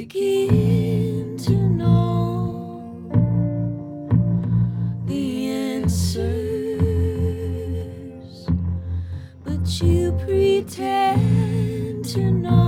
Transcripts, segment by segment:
begin to know the answers, but you pretend to know.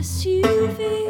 SUV.